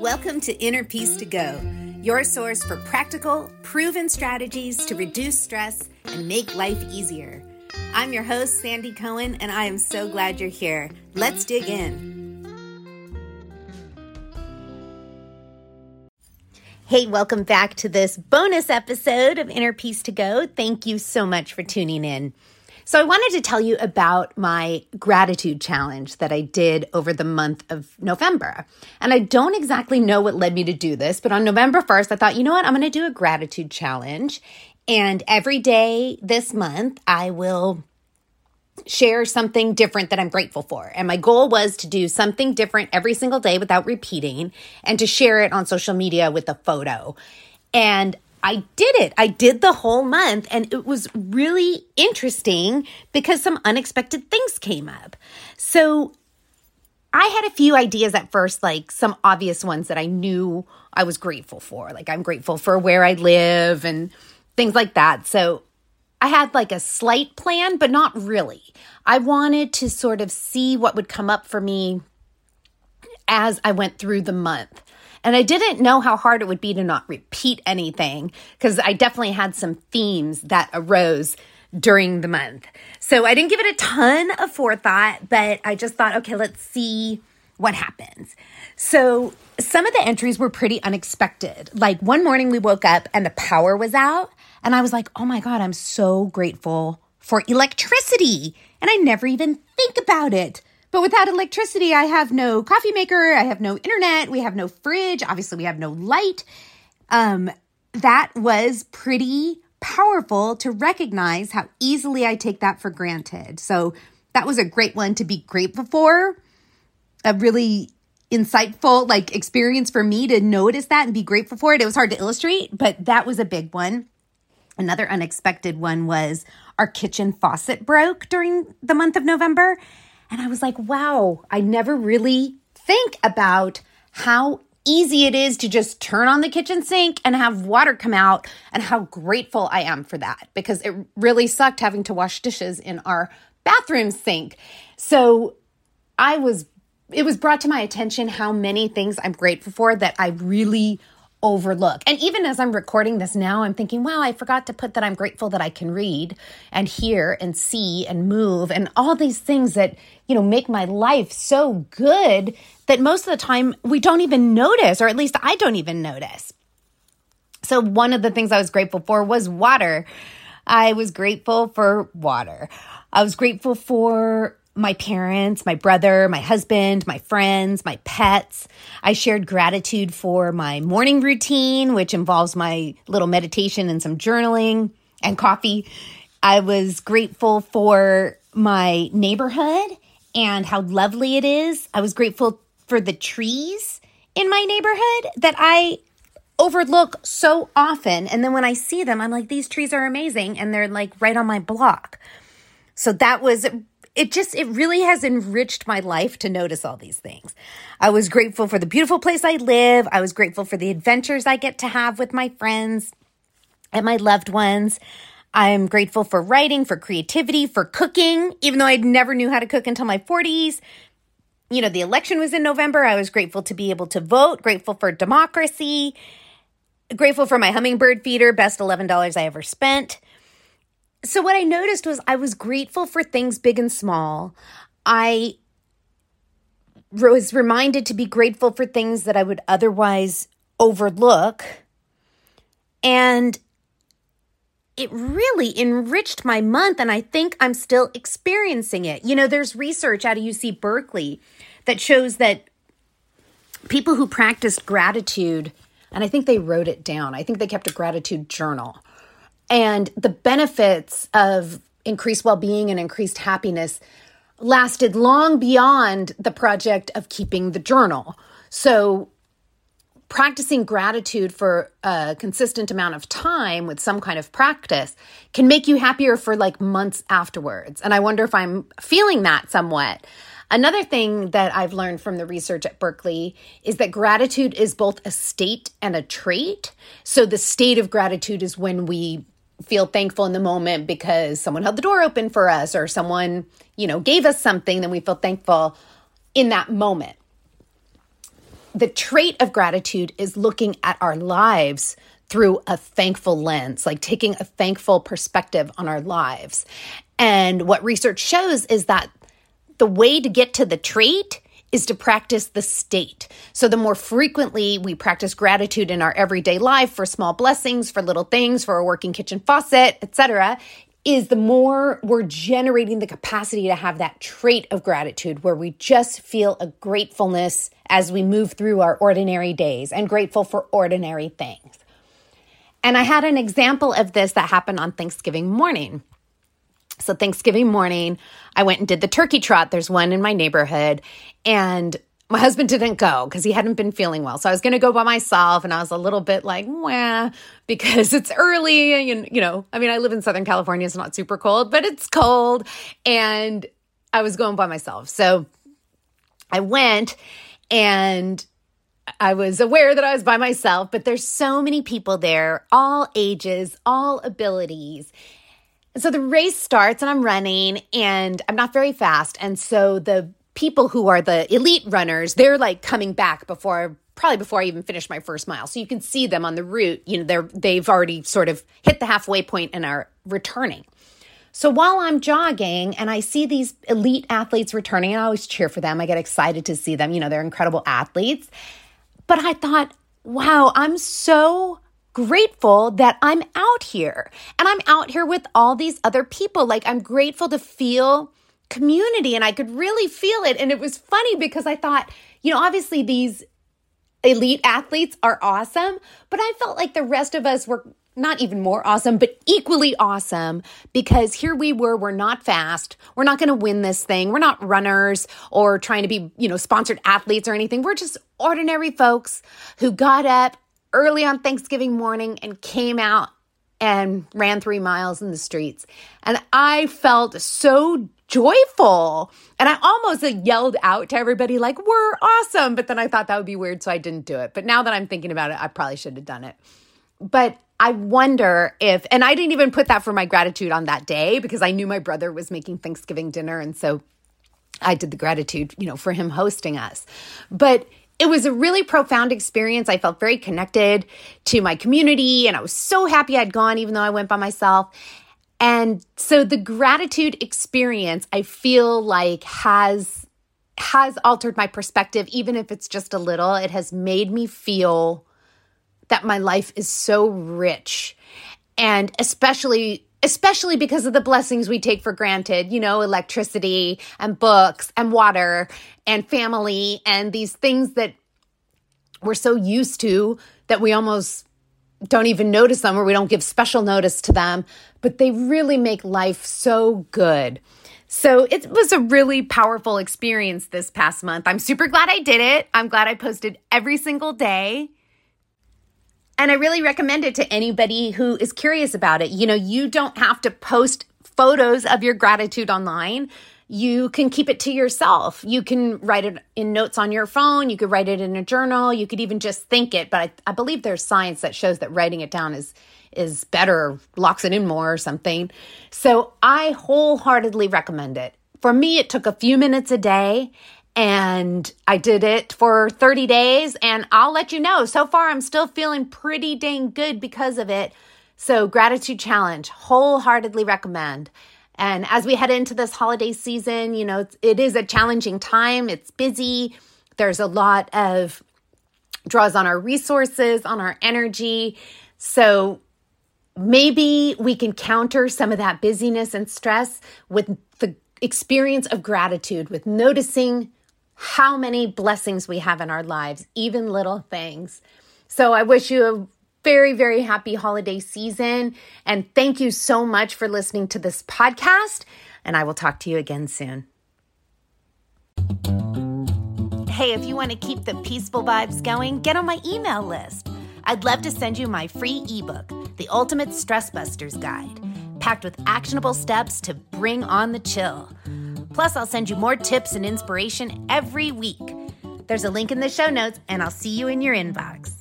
Welcome to Inner Peace to Go, your source for practical, proven strategies to reduce stress and make life easier. I'm your host, Sandy Cohen, and I am so glad you're here. Let's dig in. Hey, welcome back to this bonus episode of Inner Peace to Go. Thank you so much for tuning in. So, I wanted to tell you about my gratitude challenge that I did over the month of November. And I don't exactly know what led me to do this, but on November 1st, I thought, you know what? I'm going to do a gratitude challenge. And every day this month, I will share something different that I'm grateful for. And my goal was to do something different every single day without repeating and to share it on social media with a photo. And I did it. I did the whole month and it was really interesting because some unexpected things came up. So I had a few ideas at first, like some obvious ones that I knew I was grateful for. Like I'm grateful for where I live and things like that. So I had like a slight plan, but not really. I wanted to sort of see what would come up for me as I went through the month. And I didn't know how hard it would be to not repeat anything because I definitely had some themes that arose during the month. So I didn't give it a ton of forethought, but I just thought, okay, let's see what happens. So some of the entries were pretty unexpected. Like one morning we woke up and the power was out, and I was like, oh my God, I'm so grateful for electricity. And I never even think about it. But without electricity, I have no coffee maker, I have no internet, we have no fridge, obviously, we have no light. Um, that was pretty powerful to recognize how easily I take that for granted. So that was a great one to be grateful for. A really insightful like experience for me to notice that and be grateful for it. It was hard to illustrate, but that was a big one. Another unexpected one was our kitchen faucet broke during the month of November and I was like, wow, I never really think about how easy it is to just turn on the kitchen sink and have water come out and how grateful I am for that because it really sucked having to wash dishes in our bathroom sink. So I was it was brought to my attention how many things I'm grateful for that I really overlook. And even as I'm recording this now, I'm thinking, wow, I forgot to put that I'm grateful that I can read and hear and see and move and all these things that, you know, make my life so good that most of the time we don't even notice, or at least I don't even notice. So, one of the things I was grateful for was water. I was grateful for water. I was grateful for my parents, my brother, my husband, my friends, my pets. I shared gratitude for my morning routine, which involves my little meditation and some journaling and coffee. I was grateful for my neighborhood and how lovely it is. I was grateful for the trees in my neighborhood that I overlook so often. And then when I see them, I'm like, these trees are amazing. And they're like right on my block. So that was it just it really has enriched my life to notice all these things. I was grateful for the beautiful place I live. I was grateful for the adventures I get to have with my friends and my loved ones. I'm grateful for writing, for creativity, for cooking, even though I never knew how to cook until my 40s. You know, the election was in November. I was grateful to be able to vote, grateful for democracy, grateful for my hummingbird feeder, best $11 I ever spent. So, what I noticed was I was grateful for things big and small. I was reminded to be grateful for things that I would otherwise overlook. And it really enriched my month, and I think I'm still experiencing it. You know, there's research out of UC Berkeley that shows that people who practiced gratitude, and I think they wrote it down, I think they kept a gratitude journal and the benefits of increased well being and increased happiness lasted long beyond the project of keeping the journal. So, practicing gratitude for a consistent amount of time with some kind of practice can make you happier for like months afterwards. And I wonder if I'm feeling that somewhat. Another thing that I've learned from the research at Berkeley is that gratitude is both a state and a trait. So the state of gratitude is when we feel thankful in the moment because someone held the door open for us or someone, you know, gave us something, then we feel thankful in that moment. the trait of gratitude is looking at our lives through a thankful lens, like taking a thankful perspective on our lives. And what research shows is that the way to get to the trait is to practice the state. So the more frequently we practice gratitude in our everyday life for small blessings, for little things, for a working kitchen faucet, etc., is the more we're generating the capacity to have that trait of gratitude where we just feel a gratefulness as we move through our ordinary days and grateful for ordinary things. And I had an example of this that happened on Thanksgiving morning. So, Thanksgiving morning, I went and did the turkey trot. There's one in my neighborhood. And my husband didn't go because he hadn't been feeling well. So I was going to go by myself and I was a little bit like, wah, because it's early. And, you know, I mean, I live in Southern California. It's not super cold, but it's cold. And I was going by myself. So I went and I was aware that I was by myself, but there's so many people there, all ages, all abilities. And so the race starts and I'm running and I'm not very fast. And so the people who are the elite runners, they're like coming back before probably before I even finish my first mile. So you can see them on the route, you know, they're they've already sort of hit the halfway point and are returning. So while I'm jogging and I see these elite athletes returning, I always cheer for them. I get excited to see them. You know, they're incredible athletes. But I thought, wow, I'm so grateful that I'm out here and I'm out here with all these other people. Like, I'm grateful to feel community and I could really feel it. And it was funny because I thought, you know, obviously these elite athletes are awesome, but I felt like the rest of us were not even more awesome, but equally awesome because here we were, we're not fast. We're not going to win this thing. We're not runners or trying to be, you know, sponsored athletes or anything. We're just ordinary folks who got up early on Thanksgiving morning and came out and ran three miles in the streets. And I felt so joyful. And I almost yelled out to everybody, like, we're awesome. But then I thought that would be weird. So I didn't do it. But now that I'm thinking about it, I probably should have done it. But I wonder if, and I didn't even put that for my gratitude on that day because I knew my brother was making Thanksgiving dinner. And so I did the gratitude, you know, for him hosting us. But it was a really profound experience. I felt very connected to my community and I was so happy I'd gone, even though I went by myself. And so the gratitude experience, I feel like has has altered my perspective even if it's just a little. It has made me feel that my life is so rich. And especially especially because of the blessings we take for granted, you know, electricity and books and water and family and these things that we're so used to that we almost don't even notice them or we don't give special notice to them, but they really make life so good. So it was a really powerful experience this past month. I'm super glad I did it. I'm glad I posted every single day. And I really recommend it to anybody who is curious about it. You know, you don't have to post photos of your gratitude online. You can keep it to yourself. You can write it in notes on your phone. You could write it in a journal. You could even just think it. But I, I believe there's science that shows that writing it down is is better, locks it in more or something. So I wholeheartedly recommend it. For me, it took a few minutes a day and I did it for 30 days and I'll let you know. So far, I'm still feeling pretty dang good because of it. So, gratitude challenge, wholeheartedly recommend. And as we head into this holiday season, you know, it is a challenging time. It's busy. There's a lot of draws on our resources, on our energy. So, maybe we can counter some of that busyness and stress with the experience of gratitude, with noticing how many blessings we have in our lives, even little things. So I wish you a very, very happy holiday season. And thank you so much for listening to this podcast. And I will talk to you again soon. Hey, if you want to keep the peaceful vibes going, get on my email list. I'd love to send you my free ebook, The Ultimate Stress Busters Guide, packed with actionable steps to bring on the chill. Plus, I'll send you more tips and inspiration every week. There's a link in the show notes, and I'll see you in your inbox.